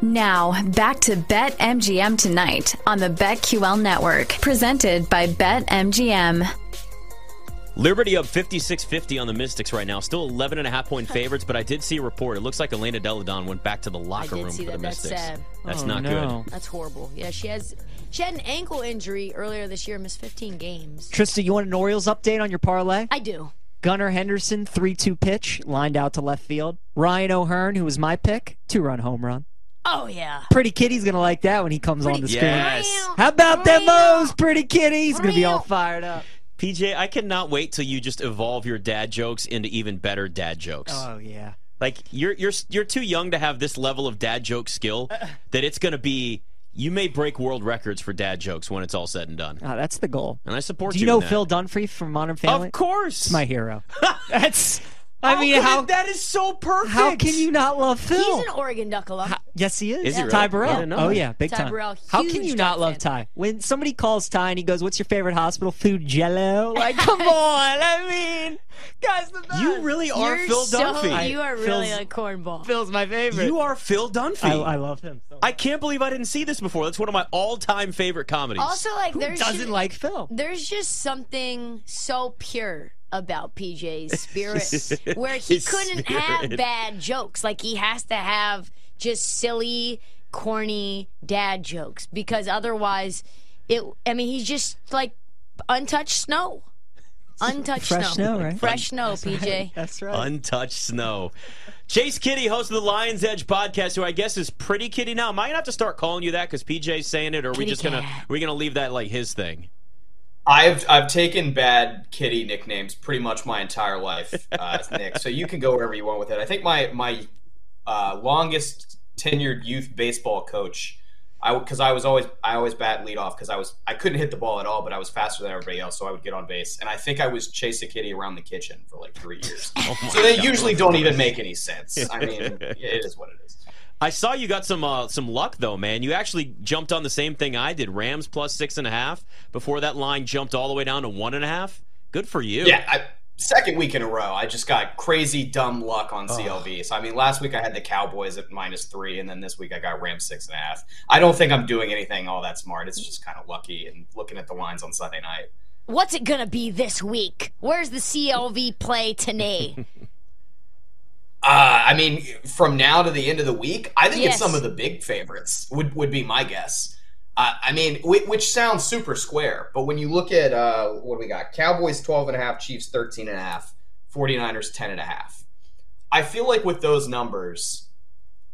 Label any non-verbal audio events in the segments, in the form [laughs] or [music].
Now, back to Bet MGM tonight on the BetQL network, presented by Bet MGM. Liberty up 56-50 on the Mystics right now. Still 11 and a half point favorites, but I did see a report. It looks like Elena Delle Donne went back to the locker room for that. the That's Mystics. sad. That's Oh, not no. good. That's horrible. Yeah, she has she had an ankle injury earlier this year, missed 15 games. Trista, you want an Orioles update on your parlay? I do. Gunnar Henderson, 3 2 pitch, lined out to left field. Ryan O'Hearn, who was my pick, two run home run. Oh yeah. Pretty Kitty's going to like that when he comes on the screen. Yes. How about them Mo's, Pretty Kitty? He's going to be all fired up. PJ, I cannot wait till you just evolve your dad jokes into even better dad jokes. Oh, yeah. Like you're you're you're too young to have this level of dad joke skill uh, uh. that it's going to be you may break world records for dad jokes when it's all said and done. Oh, that's the goal. And I support you. Do you you. know in that. Phil Dunphy from Modern Family? Of course. It's my hero. [laughs] That's. I How mean, could how it- that is so perfect. how can you not love Phil? He's an Oregon Duck alum. Yes, he is. Is he really? Ty I Burrell. didn't know oh yeah, big Ty time. Burrell, How can you not love fan. Ty? When somebody calls Ty and he goes, "What's your favorite hospital food?" Jello. Like, [laughs] come on. I mean, guys, the best. You really are You're Phil so, Dunphy. You are really Phil's- a cornball. Phil's my favorite. You are Phil Dunphy. I, I love him. So I can't believe I didn't see this before. That's one of my all-time favorite comedies. Also, like Who there's doesn't just, like Phil? there's just something so pure about PJ's spirit [laughs] where he His couldn't have bad jokes. Like he has to have just silly, corny dad jokes because otherwise, it. I mean, he's just like untouched snow. Untouched Fresh snow, right? Fresh snow, PJ. That's right. Untouched snow. Chase Kiddy, host of the Lions Edge podcast, who I guess is pretty kitty now. Am I gonna have to start calling you that because PJ's saying it, or are we Kitty just gonna cat. are we gonna leave that like his thing? I've I've taken bad kitty nicknames pretty much my entire life, uh, Nick. So you can go wherever you want with it. I think my my uh, longest tenured youth baseball coach, I because I was always I always bat lead off because I was I couldn't hit the ball at all, but I was faster than everybody else, so I would get on base. And I think I was chase a kitty around the kitchen for like three years. so they usually don't even make any sense. I mean, it is what it is. I saw you got some uh, some luck though, man. You actually jumped on the same thing I did. Rams plus six and a half. Before that line jumped all the way down to one and a half. Good for you. Yeah, I, second week in a row, I just got crazy dumb luck on CLV. So I mean, last week I had the Cowboys at minus three, and then this week I got Rams six and a half. I don't think I'm doing anything all that smart. It's just kind of lucky and looking at the lines on Sunday night. What's it gonna be this week? Where's the CLV play today? [laughs] Uh, I mean, from now to the end of the week, I think Yes. it's some of the big favorites. Would would be my guess. Uh, I mean, which, which sounds super square, but when you look at uh, what do we got? Cowboys 12 and a half, Chiefs 13 and a half, 49ers 10 and a half. I feel like with those numbers,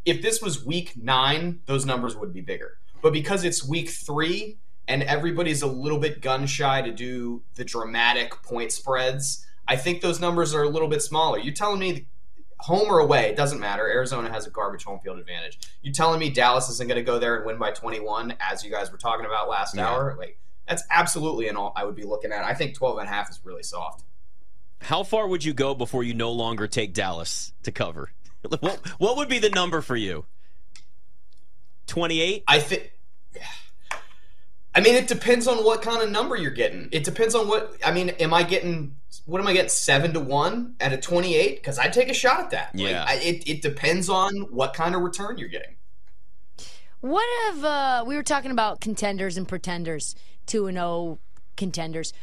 if this was week nine, those numbers would be bigger. But because it's week three and everybody's a little bit gun shy to do the dramatic point spreads, I think those numbers are a little bit smaller. You're telling me home or away, it doesn't matter. Arizona has a garbage home field advantage. You telling me Dallas isn't going to go there and win by 21 as you guys were talking about last Yeah. hour? Like that's absolutely an all I would be looking at. I think 12 and a half is really soft. How far would you go before you no longer take Dallas to cover? [laughs] what, what would be the number for you? 28? I think I mean it depends on what kind of number you're getting. It depends on what I mean, am I getting what am I getting 7 to 1 at a 28 cuz I'd take a shot at that. Like, Yeah. I, it it depends on what kind of return you're getting. What if uh, we were talking about contenders and pretenders, two and zero contenders?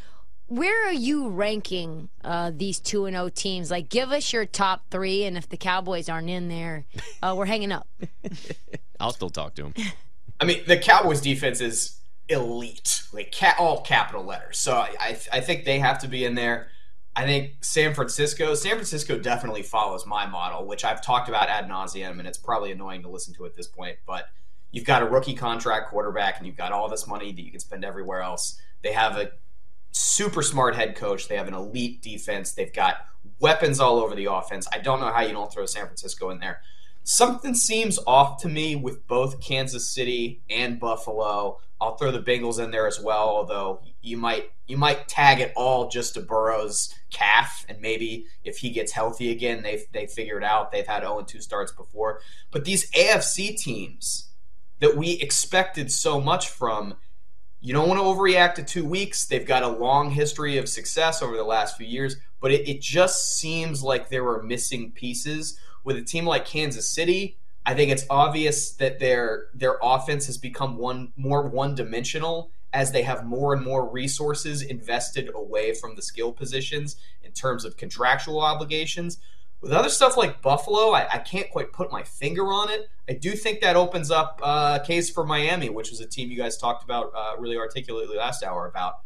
Where are you ranking uh, these two and zero teams? Like, give us your top three, and if the Cowboys aren't in there, uh, we're hanging up. [laughs] I'll still talk to him. I mean, the Cowboys defense is elite, like ca- all capital letters. So I, I, think they have to be in there. I think San Francisco, San Francisco definitely follows my model, which I've talked about ad nauseum, and it's probably annoying to listen to at this point. But you've got a rookie contract quarterback, and you've got all this money that you can spend everywhere else. They have a super smart head coach. They have an elite defense. They've got weapons all over the offense. I don't know how you don't throw San Francisco in there. Something seems off to me with both Kansas City and Buffalo. I'll throw the Bengals in there as well, although you might you might tag it all just to Burrow's calf, and maybe if he gets healthy again, they they figure it out. They've had 0 2 starts before, but these AFC teams that we expected so much from, you don't want to overreact to two weeks. They've got a long history of success over the last few years, but it, it just seems like there were missing pieces with a team like Kansas City. I think it's obvious that their their offense has become one more one dimensional as they have more and more resources invested away from the skill positions in terms of contractual obligations. With other stuff like Buffalo, I, I can't quite put my finger on it. I do think that opens up uh, a case for Miami, which was a team you guys talked about uh, really articulately last hour about.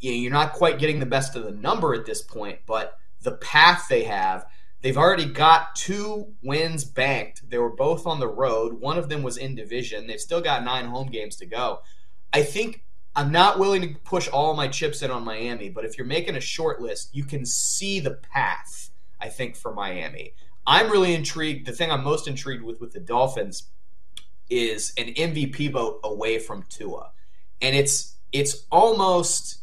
You know, you're not quite getting the best of the number at this point, but the path they have They've already got two wins banked. They were both on the road. One of them was in division. They've still got nine home games to go. I think I'm not willing to push all my chips in on Miami, but if you're making a short list, you can see the path, I think, for Miami. I'm really intrigued. The thing I'm most intrigued with with the Dolphins is an MVP vote away from Tua. And it's it's almost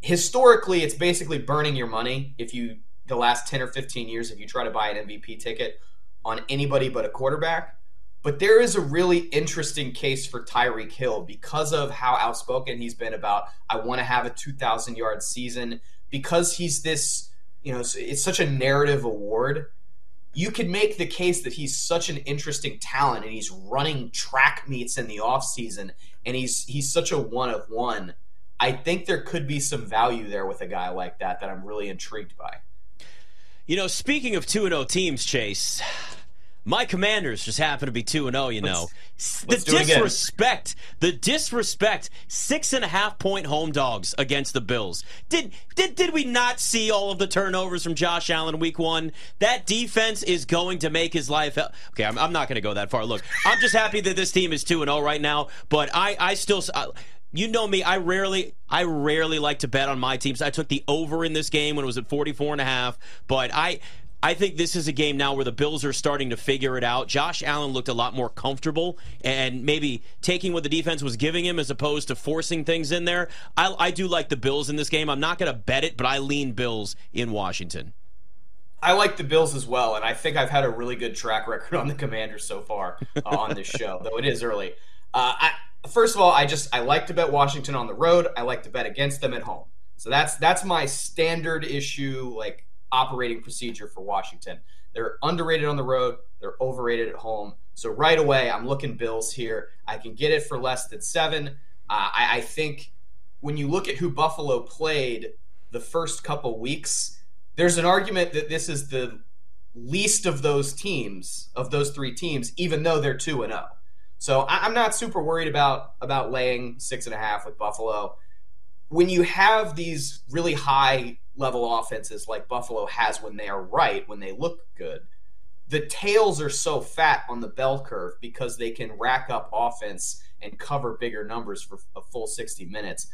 historically it's basically burning your money if you the last 10 or 15 years if you try to buy an MVP ticket on anybody but a quarterback. But there is a really interesting case for Tyreek Hill because of how outspoken he's been about, I want to have a 2,000 yard season, because he's this, you know, it's such a narrative award. You could make the case that he's such an interesting talent and he's running track meets in the offseason and he's he's such a one of one. I think there could be some value there with a guy like that that I'm really intrigued by. You know, speaking of 2 0 teams, Chase, my commanders just happen to be 2 0, you know. Let's, the disrespect, the disrespect, six and a half point home dogs against the Bills. Did, did, did we not see all of the turnovers from Josh Allen week one? That defense is going to make his life. Okay, I'm, I'm not going to go that far. Look, I'm just happy that this team is 2 0 right now, but I, I still. I, you know me i rarely i rarely like to bet on my teams i took the over in this game when it was at 44 and a half but i I think this is a game now where the Bills are starting to figure it out. Josh Allen looked a lot more comfortable and maybe taking what the defense was giving him as opposed to forcing things in there. I, I do like the Bills in this game. I'm not going to bet it, but I lean Bills in Washington. I like the Bills as well, and I think I've had a really good track record on the Commanders so far uh, on this show, though it is early. Uh, I, first of all, I just I like to bet Washington on the road. I like to bet against them at home. So that's that's my standard issue like operating procedure for Washington. They're underrated on the road. They're overrated at home. So right away, I'm looking Bills here. I can get it for less than seven. Uh, I, I think when you look at who Buffalo played the first couple weeks, there's an argument that this is the least of those teams of those three teams, even though they're two and zero. So I, am not super worried about about laying six and a half with Buffalo. When you have these really high level offenses like Buffalo has when they are right, when they look good, the tails are so fat on the bell curve because they can rack up offense and cover bigger numbers for a full 60 minutes.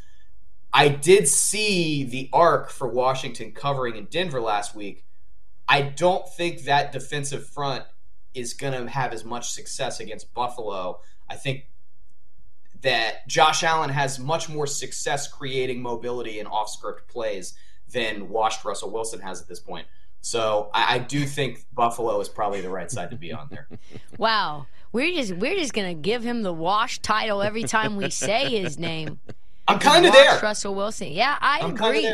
I did see the arc for Washington covering in Denver last week. I don't think that defensive front is going to have as much success against Buffalo. I think that Josh Allen has much more success creating mobility and off script plays than washed Russell Wilson has at this point. So I, I, do think Buffalo is probably the right side to be on there. [laughs] Wow. We're just we're just gonna give him the wash title every time we say his name. [laughs] I'm kind of there. Russell Wilson. Yeah, I I'm agree.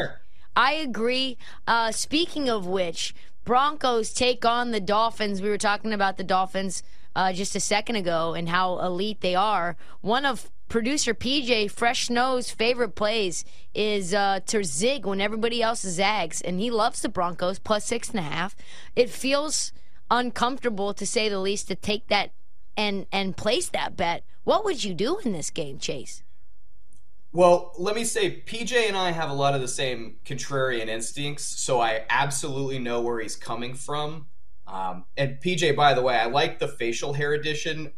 I agree. Uh, speaking of which, Broncos take on the Dolphins. We were talking about the Dolphins uh, just a second ago and how elite they are. One of producer PJ Fresh Snow's favorite plays is uh, to zig when everybody else zags, and he loves the Broncos plus six and a half. It feels uncomfortable to say the least to take that and and place that bet. What would you do in this game, Chase? Well, let me say, PJ and I have a lot of the same contrarian instincts, so I absolutely know where he's coming from. Um, and PJ, by the way, I like the facial hair edition.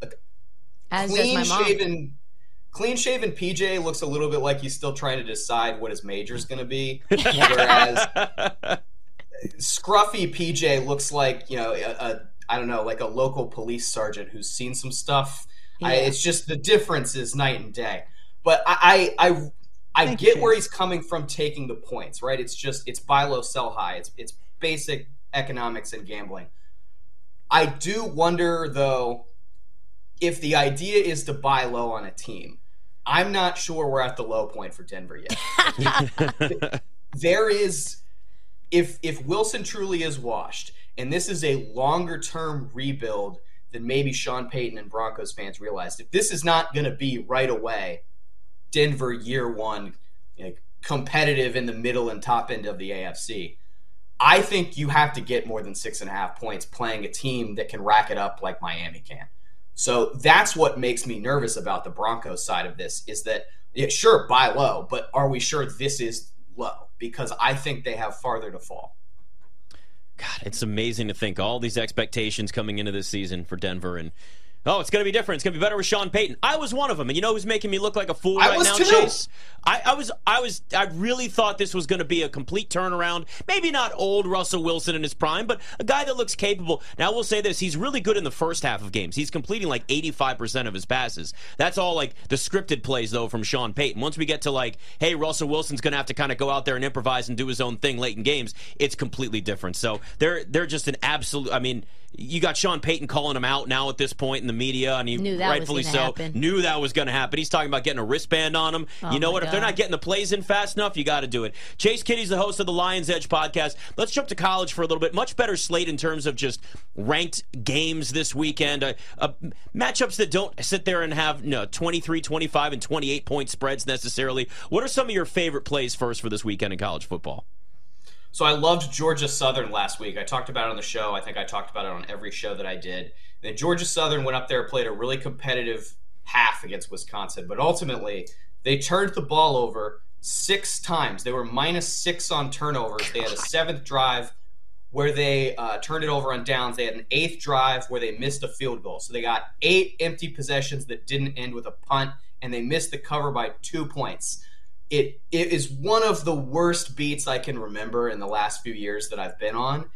As clean shaven, clean shaven PJ looks a little bit like he's still trying to decide what his major is going to be, whereas [laughs] scruffy PJ looks like you know a, a I don't know like a local police sergeant who's seen some stuff. Yeah. I, it's just the difference is night and day. But I I I, I get you. where he's coming from taking the points, right? It's just it's buy low, sell high. It's it's basic economics and gambling. I do wonder though if the idea is to buy low on a team. I'm not sure we're at the low point for Denver yet. [laughs] there is if if Wilson truly is washed and this is a longer term rebuild than maybe Sean Payton and Broncos fans realized. If this is not going to be right away, Denver year one, you know, competitive in the middle and top end of the AFC. I think you have to get more than six and a half points playing a team that can rack it up like Miami can. So that's what makes me nervous about the Broncos side of this is that, yeah, sure, buy low, but are we sure this is low? Because I think they have farther to fall. God, it's amazing to think all these expectations coming into this season for Denver and Oh, it's going to be different. It's going to be better with Sean Payton. I was one of them, and you know who's making me look like a fool I right now, too. Chase? I, I was, I was, I really thought this was going to be a complete turnaround. Maybe not old Russell Wilson in his prime, but a guy that looks capable. Now, we'll say this: he's really good in the first half of games. He's completing like eighty-five percent of his passes. That's all like the scripted plays, though, from Sean Payton. Once we get to like, hey, Russell Wilson's going to have to kind of go out there and improvise and do his own thing late in games, it's completely different. So they're they're just an absolute. I mean you got Sean Payton calling him out now at this point in the media, and he Knew that rightfully so happen. knew that was going to happen. He's talking about getting a wristband on him. Oh, you know what? If they're not getting the plays in fast enough, you got to do it. Chase Kiddy's the host of the Lions Edge podcast. Let's jump to college for a little bit. Much better slate in terms of just ranked games this weekend. Uh, uh, matchups that don't sit there and have no 23, 25, and 28 point spreads necessarily. What are some of your favorite plays first for this weekend in college football? So I loved Georgia Southern last week. I talked about it on the show. I think I talked about it on every show that I did. Then Georgia Southern went up there, played a really competitive half against Wisconsin, but ultimately they turned the ball over six times. They were minus six on turnovers. They had a seventh drive where they uh, turned it over on downs. They had an eighth drive where they missed a field goal. So they got eight empty possessions that didn't end with a punt, and they missed the cover by two points it it is one of the worst beats I can remember in the last few years that I've been on.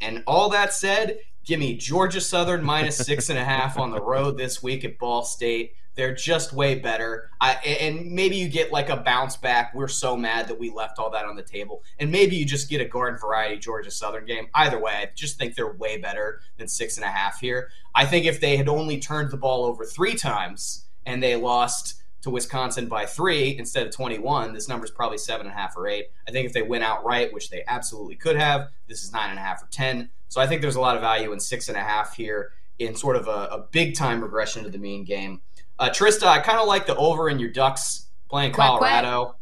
And all that said, give me Georgia Southern minus [laughs] six and a half on the road this week at Ball State. They're just way better. I, and maybe you get like a bounce back. We're so mad that we left all that on the table. And maybe you just get a garden variety Georgia Southern game. Either way, I just think they're way better than six and a half here. I think if they had only turned the ball over three times and they lost to Wisconsin by three instead of 21, this number is probably seven and a half or eight. I think if they went outright, which they absolutely could have, this is nine and a half or 10. So I think there's a lot of value in six and a half here in sort of a, a big time regression to the mean game. Uh, Trista, I kind of like the over in your Ducks playing Quack, quack. Colorado.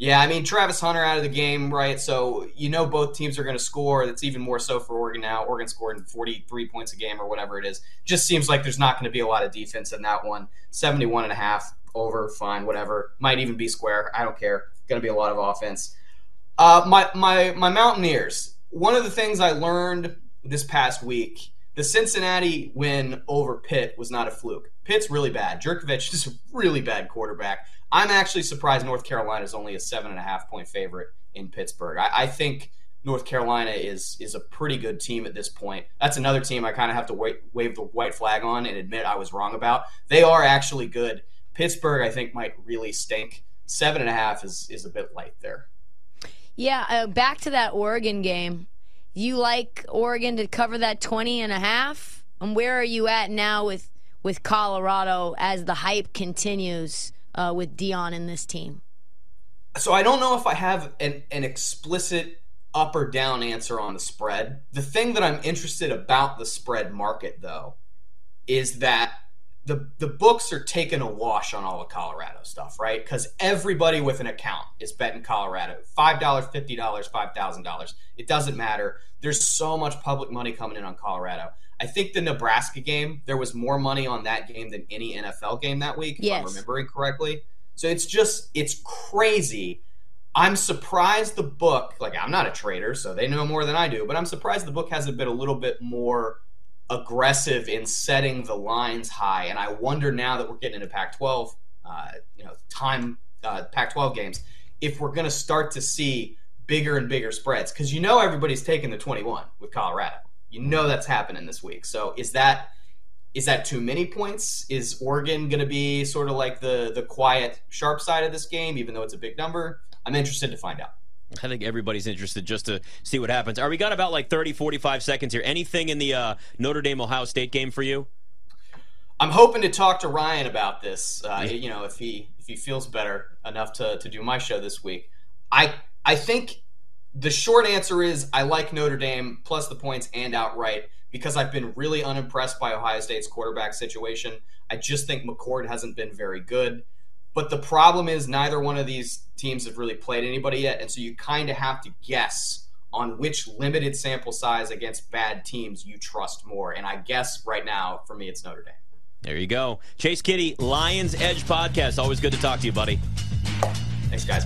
Yeah, I mean Travis Hunter out of the game, right? So you know both teams are going to score. That's even more so for Oregon now. Oregon scored 43 points a game or whatever it is. Just seems like there's not going to be a lot of defense in that one. 71 and a half over, fine, whatever. Might even be square. I don't care. Going to be a lot of offense. Uh, my my my Mountaineers. One of the things I learned this past week: the Cincinnati win over Pitt was not a fluke. Pitt's really bad. Jurkovec [laughs] is a really bad quarterback. I'm actually surprised North Carolina is only a seven and a half point favorite in Pittsburgh. I, I think North Carolina is is a pretty good team at this point. That's another team I kind of have to wait, wave the white flag on and admit I was wrong about. They are actually good. Pittsburgh, I think, might really stink. Seven and a half is is a bit light there. Yeah, uh, back to that Oregon game. You like Oregon to cover that 20 and a half? And where are you at now with with Colorado as the hype continues uh, with Deion in this team? So I don't know if I have an, an explicit up or down answer on the spread. The thing that I'm interested about the spread market though is that the the books are taking a wash on all the Colorado stuff, right? Because everybody with an account is betting Colorado. Five dollars, fifty dollars, five thousand dollars. It doesn't matter. There's so much public money coming in on Colorado. I think the Nebraska game, there was more money on that game than any NFL game that week, yes. if I'm remembering correctly. So it's just it's crazy. I'm surprised the book, like I'm not a trader, so they know more than I do, but I'm surprised the book hasn't been a little bit more aggressive in setting the lines high. And I wonder now that we're getting into Pac-12, uh, you know, time uh, Pac-12 games, if we're going to start to see bigger and bigger spreads because you know everybody's taking the 21 with Colorado. You know that's happening this week. So is that is that too many points? Is Oregon going to be sort of like the the quiet sharp side of this game, even though it's a big number? I'm interested to find out. I think everybody's interested just to see what happens. Are we got about like 30, 45 seconds here? Anything in the uh, Notre Dame Ohio State game for you? I'm hoping to talk to Ryan about this. Uh, you know, if he if he feels better enough to, to do my show this week, I I think the short answer is I like Notre Dame plus the points and outright because I've been really unimpressed by Ohio State's quarterback situation. I just think McCord hasn't been very good. But the problem is neither one of these teams have really played anybody yet, and so you kind of have to guess on which limited sample size against bad teams you trust more. And I guess right now, for me, it's Notre Dame. There you go. Chase Kiddy, Lions Edge podcast. Always good to talk to you, buddy. Thanks, guys.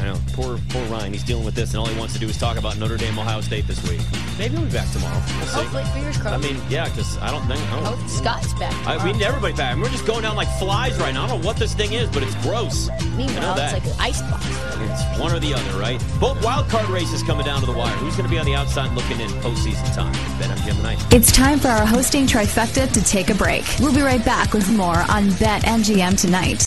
I know. Poor, poor Ryan. He's dealing with this, and all he wants to do is talk about Notre Dame, Ohio State this week. Maybe he'll be back tomorrow. We'll see. Hopefully, fingers crossed. I mean, yeah, because I don't think. I don't, oh, Scott's back. I, we need everybody back. I mean, we're just going down like flies right now. I don't know what this thing is, but it's gross. I know Meanwhile, it's like an ice box. It's one or the other, right? Both wild card races coming down to the wire. Who's going to be on the outside looking in postseason time? Bet MGM tonight. It's time for our hosting trifecta to take a break. We'll be right back with more on Bet MGM tonight.